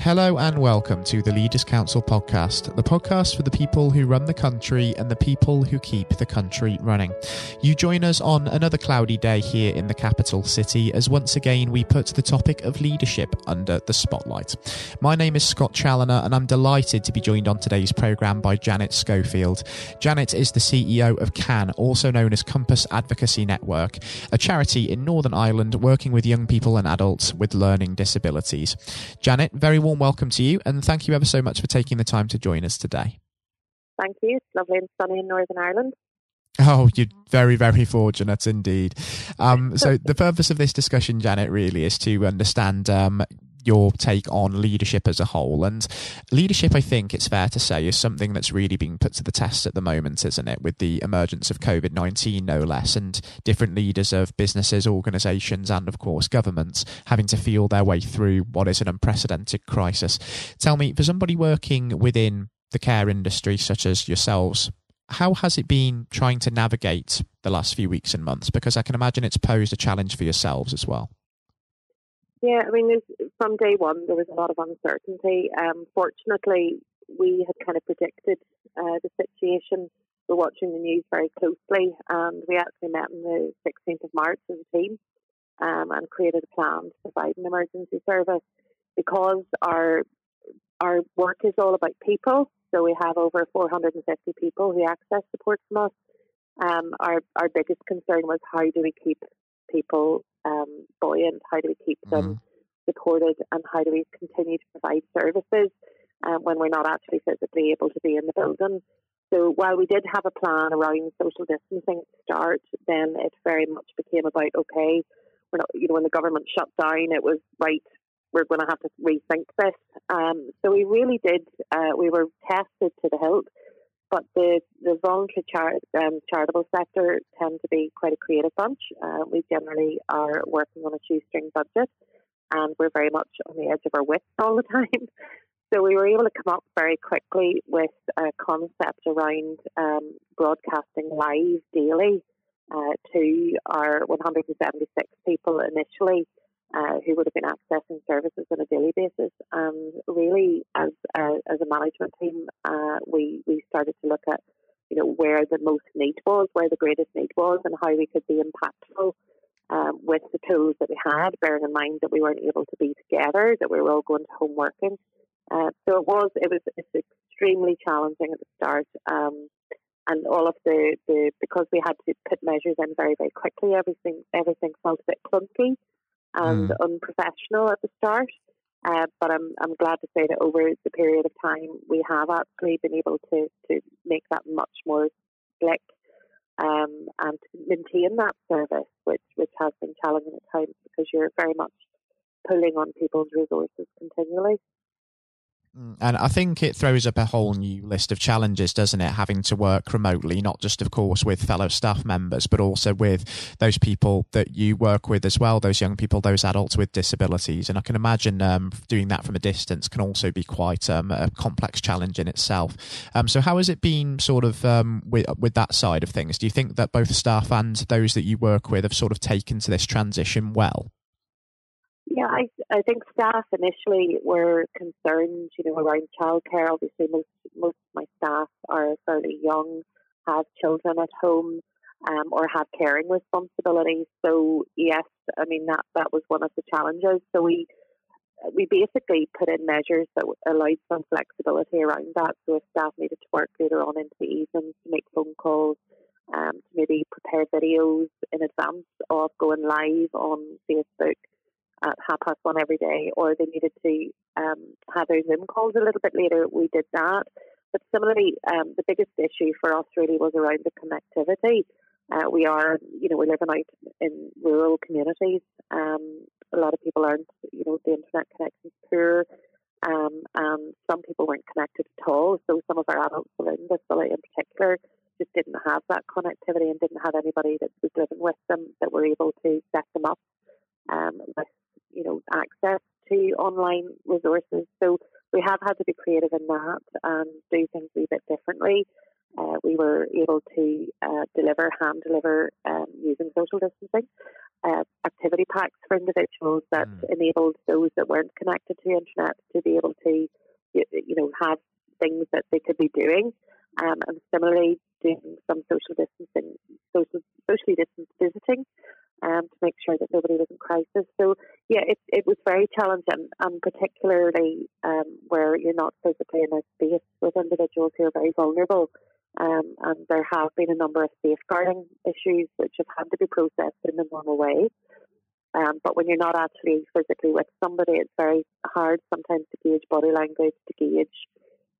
Hello and welcome to the Leaders Council podcast, the podcast for the people who run the country and the people who keep the country running. You join us on another cloudy day here in the capital city as once again we put the topic of leadership under the spotlight. My name is Scott Challoner and I'm delighted to be joined on today's programme by Janet Schofield. Janet is the CEO of CAN, also known as Compass Advocacy Network, a charity in Northern Ireland working with young people and adults with learning disabilities. Janet, very warm welcome to you, and thank you ever so much for taking the time to join us today. Thank you. It's lovely and sunny in Northern Ireland. Oh, you're very, very fortunate indeed. Um, so, the purpose of this discussion, Janet, really is to understand um, your take on leadership as a whole. And leadership, I think it's fair to say, is something that's really being put to the test at the moment, isn't it? With the emergence of COVID 19, no less, and different leaders of businesses, organisations, and of course governments having to feel their way through what is an unprecedented crisis. Tell me, for somebody working within the care industry, such as yourselves, how has it been trying to navigate the last few weeks and months? Because I can imagine it's posed a challenge for yourselves as well. Yeah, I mean, from day one, there was a lot of uncertainty. Um, fortunately, we had kind of predicted uh, the situation. We're watching the news very closely, and we actually met on the 16th of March as a team um, and created a plan to provide an emergency service because our our work is all about people. So we have over 450 people who access support from us. Um, our our biggest concern was how do we keep people um, buoyant? How do we keep mm-hmm. them supported? And how do we continue to provide services um, when we're not actually physically able to be in the building? So while we did have a plan around social distancing at the start, then it very much became about okay, we're not, you know, when the government shut down, it was right. We're going to have to rethink this. Um, so we really did. Uh, we were tested to the hilt but the, the voluntary char- um, charitable sector tend to be quite a creative bunch. Uh, we generally are working on a shoestring budget and we're very much on the edge of our wits all the time. So we were able to come up very quickly with a concept around um, broadcasting live daily uh, to our 176 people initially uh, who would have been accessing services on a daily basis. And really, as a, as a management team, uh, we we started to look at you know where the most need was, where the greatest need was, and how we could be impactful um, with the tools that we had. Bearing in mind that we weren't able to be together, that we were all going to home working. Uh, so it was it was it's extremely challenging at the start. Um, and all of the, the because we had to put measures in very very quickly, everything everything felt a bit clunky and mm. unprofessional at the start. Uh, but I'm I'm glad to say that over the period of time we have actually been able to, to make that much more slick um, and to maintain that service, which which has been challenging at times because you're very much pulling on people's resources continually. Mm, and I think it throws up a whole new list of challenges, doesn't it? Having to work remotely, not just, of course, with fellow staff members, but also with those people that you work with as well, those young people, those adults with disabilities. And I can imagine um, doing that from a distance can also be quite um, a complex challenge in itself. Um, so, how has it been sort of um, with, with that side of things? Do you think that both staff and those that you work with have sort of taken to this transition well? Yeah, I, I think staff initially were concerned, you know, around childcare. Obviously, most most of my staff are fairly young, have children at home, um, or have caring responsibilities. So yes, I mean that that was one of the challenges. So we we basically put in measures that allowed some flexibility around that. So if staff needed to work later on into the evenings to make phone calls, um, to maybe prepare videos in advance of going live on Facebook at half past one every day, or they needed to um, have their Zoom calls a little bit later, we did that. But similarly, um, the biggest issue for us really was around the connectivity. Uh, we are, you know, we're living out in rural communities. Um, a lot of people aren't, you know, the internet connection's poor. Um, and some people weren't connected at all. So some of our adults in disability in particular just didn't have that connectivity and didn't have anybody that was living with them that were able to set them up um, with you know, access to online resources. So we have had to be creative in that and do things a bit differently. Uh, we were able to uh, deliver, hand deliver um, using social distancing. uh, activity packs for individuals that mm. enabled those that weren't connected to the internet to be able to, you know, have things that they could be doing. Um, and similarly, doing some social distancing, social, socially distanced visiting um, to make sure that nobody was in crisis. So, yeah, it, it was very challenging, and particularly um, where you're not physically in a space with individuals who are very vulnerable. Um, and there have been a number of safeguarding issues which have had to be processed in the normal way. Um, but when you're not actually physically with somebody, it's very hard sometimes to gauge body language, to gauge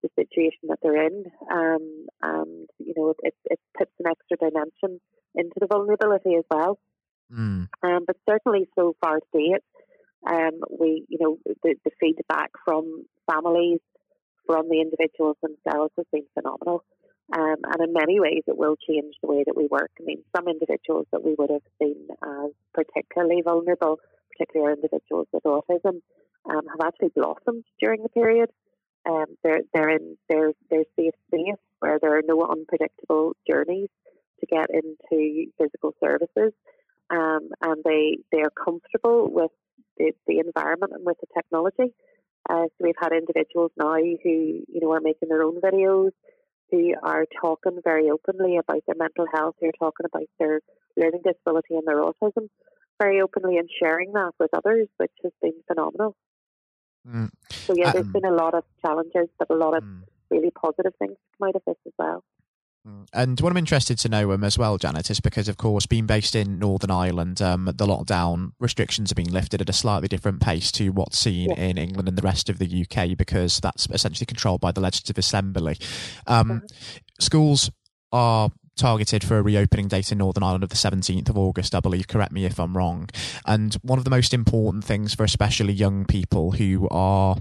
the situation that they're in. Um, and, you know, it, it, it puts an extra dimension into the vulnerability as well. Mm. Um, but certainly so far to date, um, we, you know, the, the feedback from families, from the individuals themselves has been phenomenal. Um, and in many ways, it will change the way that we work. I mean, some individuals that we would have seen as particularly vulnerable, particularly individuals with autism, um, have actually blossomed during the period. Um, they're they're in their their safe space where there are no unpredictable journeys to get into physical services, um, and they they are comfortable with the, the environment and with the technology. Uh, so we've had individuals now who you know are making their own videos who are talking very openly about their mental health, who are talking about their learning disability and their autism very openly and sharing that with others, which has been phenomenal. Mm. So yeah, there's um, been a lot of challenges, but a lot of mm. really positive things come out of this as well. And what I'm interested to know um, as well, Janet, is because, of course, being based in Northern Ireland, um, the lockdown restrictions are being lifted at a slightly different pace to what's seen yeah. in England and the rest of the UK because that's essentially controlled by the Legislative Assembly. Um, mm-hmm. Schools are targeted for a reopening date in Northern Ireland of the 17th of August, I believe. Correct me if I'm wrong. And one of the most important things for especially young people who are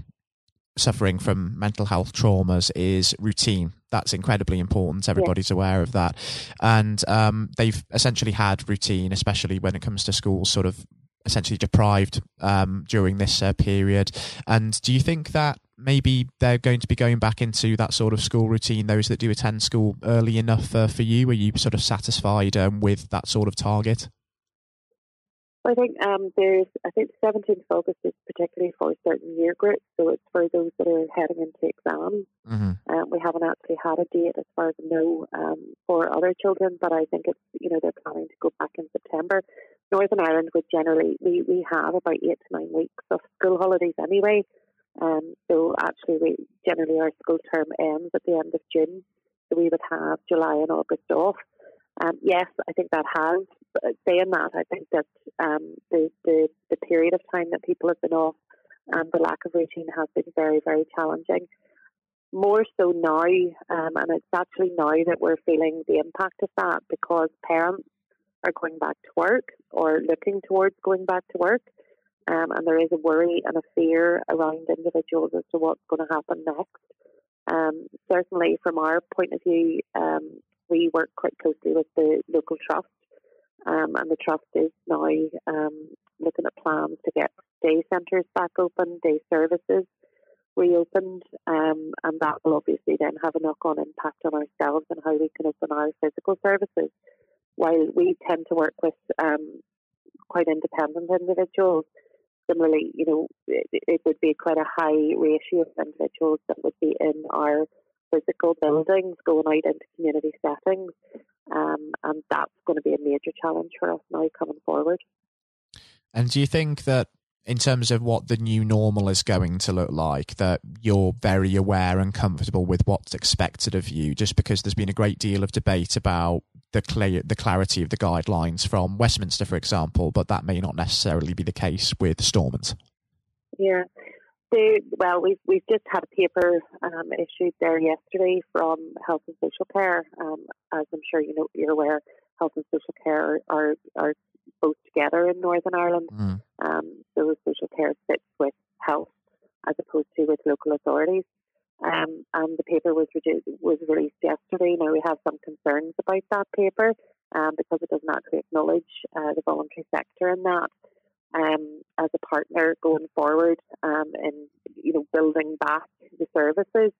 suffering from mental health traumas is routine. That's incredibly important. Everybody's yeah. aware of that. And um, they've essentially had routine, especially when it comes to schools, sort of essentially deprived um, during this uh, period. And do you think that maybe they're going to be going back into that sort of school routine, those that do attend school early enough uh, for you? Are you sort of satisfied um, with that sort of target? I think um, there's, I think the 17th of August is particularly for certain year groups, so it's for those that are heading into exams. Mm-hmm. Um, we haven't actually had a date as far as I know um, for other children, but I think it's, you know, they're planning to go back in September. Northern Ireland would generally, we, we have about eight to nine weeks of school holidays anyway. Um, so actually, we generally our school term ends at the end of June, so we would have July and August off. Um, yes, I think that has. Saying that, I think that um, the, the the period of time that people have been off and the lack of routine has been very, very challenging. More so now, um, and it's actually now that we're feeling the impact of that because parents are going back to work or looking towards going back to work. Um, and there is a worry and a fear around individuals as to what's going to happen next. Um, certainly, from our point of view, um, we work quite closely with the local trust, um, and the trust is now um, looking at plans to get day centres back open, day services reopened, um, and that will obviously then have a knock on impact on ourselves and how we can open our physical services. While we tend to work with um, quite independent individuals, similarly, you know, it, it, would be quite a high ratio of individuals that would be in our physical buildings going out into community settings. Um, and that's going to be a major challenge for us now coming forward. And do you think that in terms of what the new normal is going to look like, that you're very aware and comfortable with what's expected of you, just because there's been a great deal of debate about the clear, the clarity of the guidelines from Westminster, for example, but that may not necessarily be the case with Stormont. Yeah, well, we've we've just had a paper um, issued there yesterday from Health and Social Care. Um, as I'm sure you know, you're aware, Health and Social Care are are both together in Northern Ireland. Mm. Um, so social care sits with health as opposed to with local authorities. Um, and the paper was reduced, was released yesterday. Now we have some concerns about that paper um, because it doesn't actually acknowledge uh, the voluntary sector in that um, as a partner going forward um, in you know building back the services.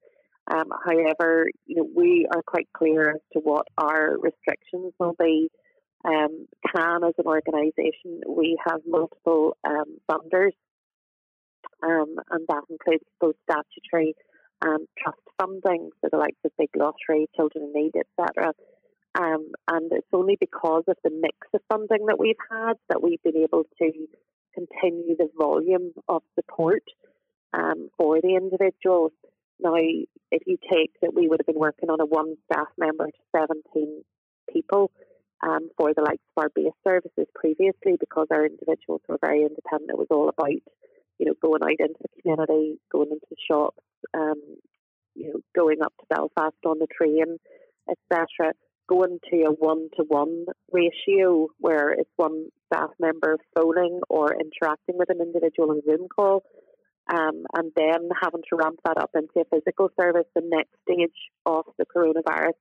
Um, however, you know we are quite clear as to what our restrictions will be Um, CAN as an organisation, we have multiple um, funders, um, and that includes both statutory and trust funding, so the likes of Big Lottery, Children in Need, etc. Um, and it's only because of the mix of funding that we've had that we've been able to continue the volume of support um, for the individuals. Now, if you take that we would have been working on a one staff member to 17 people um, for the likes of our base services previously because our individuals were very independent. It was all about, you know, going out into the community, going into shops, um, you know, going up to Belfast on the train, etc. Going to a one-to-one ratio where it's one staff member phoning or interacting with an individual on a Zoom call, um, and then having to ramp that up into a physical service, the next stage of the coronavirus.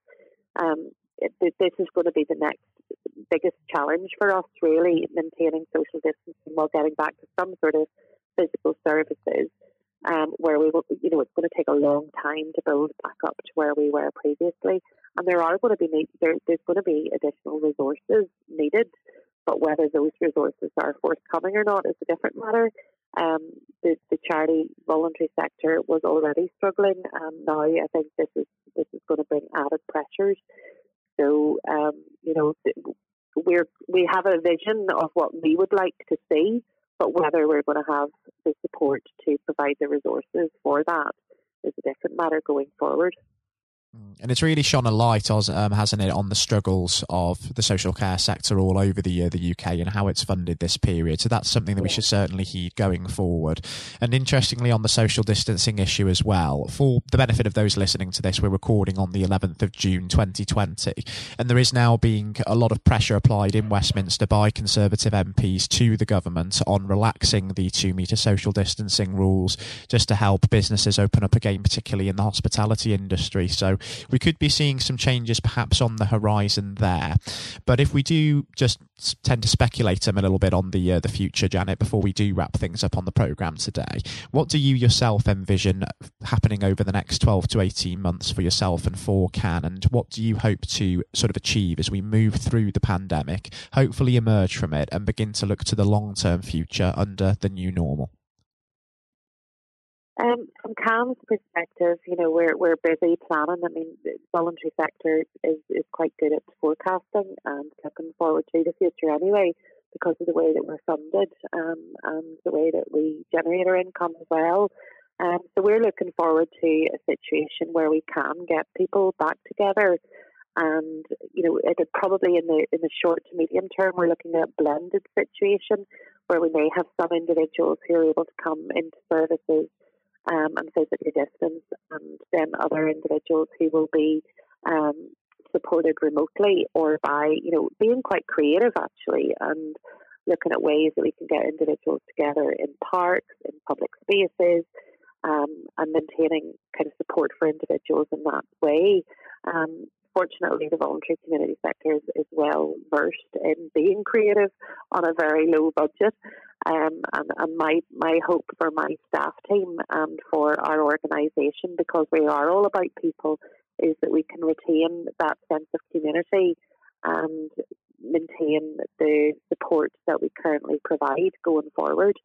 Um, it, this is going to be the next biggest challenge for us, really, maintaining social distancing while getting back to some sort of physical services. Um, where we will, you know, it's going to take a long time to build back up to where we were previously, and there are going to be need, there, there's going to be additional resources needed, but whether those resources are forthcoming or not is a different matter. Um, the, the charity voluntary sector was already struggling, and now I think this is this is going to bring added pressures so, um, you know, we're we have a vision of what we would like to see, but whether we're going to have the support to provide the resources for that is a different matter going forward. Mm. And it's really shone a light, um, hasn't it, on the struggles of the social care sector all over the uh, the UK and how it's funded this period. So that's something that we should certainly heed going forward. And interestingly, on the social distancing issue as well, for the benefit of those listening to this, we're recording on the 11th of June 2020, and there is now being a lot of pressure applied in Westminster by Conservative MPs to the government on relaxing the two metre social distancing rules just to help businesses open up again, particularly in the hospitality industry. So we could be seeing some changes perhaps on the horizon there. But if we do just tend to speculate a little bit on the uh, the future, Janet, before we do wrap things up on the program today, what do you yourself envision happening over the next 12 to 18 months for yourself and for CAN? And what do you hope to sort of achieve as we move through the pandemic, hopefully emerge from it and begin to look to the long term future under the new normal? Um, from CAN's perspective, you know, we're we're busy planning. I mean, the voluntary sector is, is quite good at forecasting and looking forward to the future anyway, because of the way that we're funded um, and the way that we generate our income as well. Um, so we're looking forward to a situation where we can get people back together, and you know, it probably in the in the short to medium term, we're looking at a blended situation where we may have some individuals who are able to come into services um, and physically distance, and then other individuals who will be um, supported remotely or by, you know, being quite creative actually and looking at ways that we can get individuals together in parks, in public spaces, um, and maintaining kind of support for individuals in that way. Um, fortunately, the voluntary community sector is, is well versed in being creative on a very low budget. Um, and, and my, my hope for my staff team and for our organisation, because we are all about people, is that we can retain that sense of community and maintain the support that we currently provide going forward.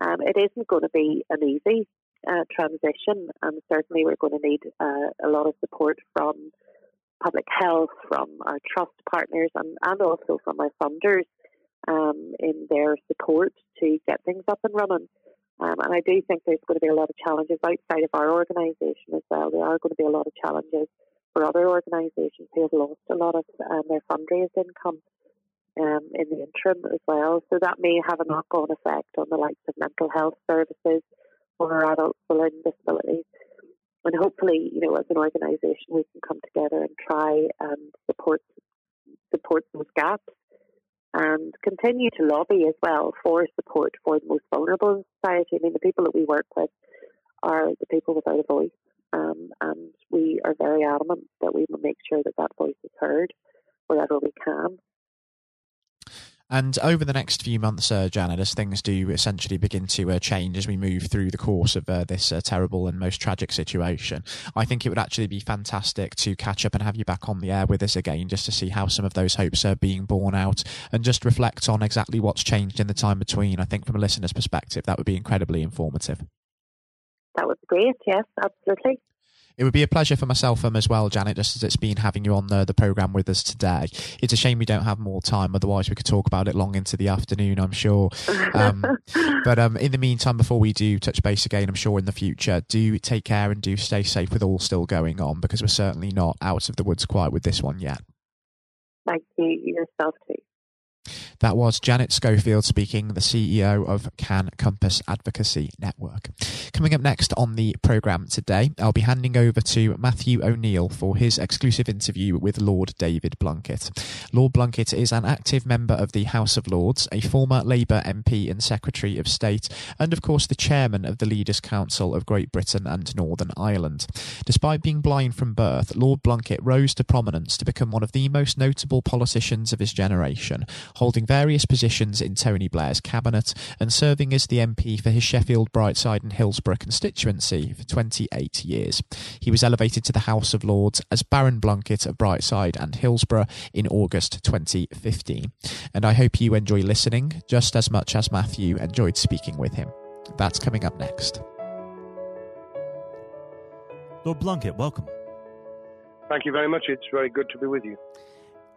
Um, it isn't going to be an easy uh, transition, and certainly we're going to need uh, a lot of support from public health, from our trust partners, and, and also from our funders um, in their support to get things up and running. Um, and I do think there's going to be a lot of challenges outside of our organisation as well. There are going to be a lot of challenges for other organisations who have lost a lot of um, their fundraised income um, in the interim as well. So that may have a knock on effect on the likes of mental health services or adults with learning disabilities. And hopefully, you know, as an organisation, we can come together and try and support support those gaps and continue to lobby as well for support for the most vulnerable in society. I mean, the people that we work with are the people without a voice, um, and we are very adamant that we will make sure that that voice is heard wherever we can. And over the next few months, uh, Janet, as things do essentially begin to uh, change as we move through the course of uh, this uh, terrible and most tragic situation, I think it would actually be fantastic to catch up and have you back on the air with us again just to see how some of those hopes are being borne out and just reflect on exactly what's changed in the time between. I think from a listener's perspective, that would be incredibly informative. That would be great, yes, absolutely. It would be a pleasure for myself um, as well, Janet, just as it's been having you on the, the programme with us today. It's a shame we don't have more time, otherwise we could talk about it long into the afternoon, I'm sure. Um, but um, in the meantime, before we do touch base again, I'm sure in the future, do take care and do stay safe with all still going on, because we're certainly not out of the woods quite with this one yet. Thank you, yourself too. That was Janet Schofield speaking, the CEO of CAN Compass Advocacy Network. Coming up next on the programme today, I'll be handing over to Matthew O'Neill for his exclusive interview with Lord David Blunkett. Lord Blunkett is an active member of the House of Lords, a former Labour MP and Secretary of State, and of course the chairman of the Leaders' Council of Great Britain and Northern Ireland. Despite being blind from birth, Lord Blunkett rose to prominence to become one of the most notable politicians of his generation, holding various positions in Tony Blair's cabinet and serving as the MP for his Sheffield, Brightside, and Hillsborough constituency for 28 years. He was elevated to the House of Lords as Baron Blunkett of Brightside and Hillsborough in August 2015. And I hope you enjoy listening just as much as Matthew enjoyed speaking with him. That's coming up next. Lord Blunkett, welcome. Thank you very much. It's very good to be with you.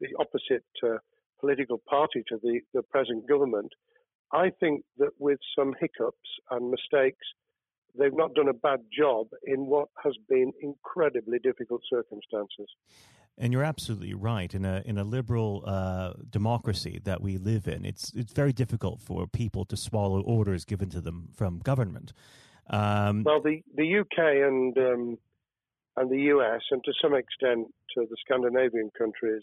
the opposite uh, political party to the, the present government, I think that with some hiccups and mistakes, they've not done a bad job in what has been incredibly difficult circumstances. And you're absolutely right. In a in a liberal uh, democracy that we live in, it's it's very difficult for people to swallow orders given to them from government. Um, well, the the UK and um, and the US, and to some extent to the Scandinavian countries,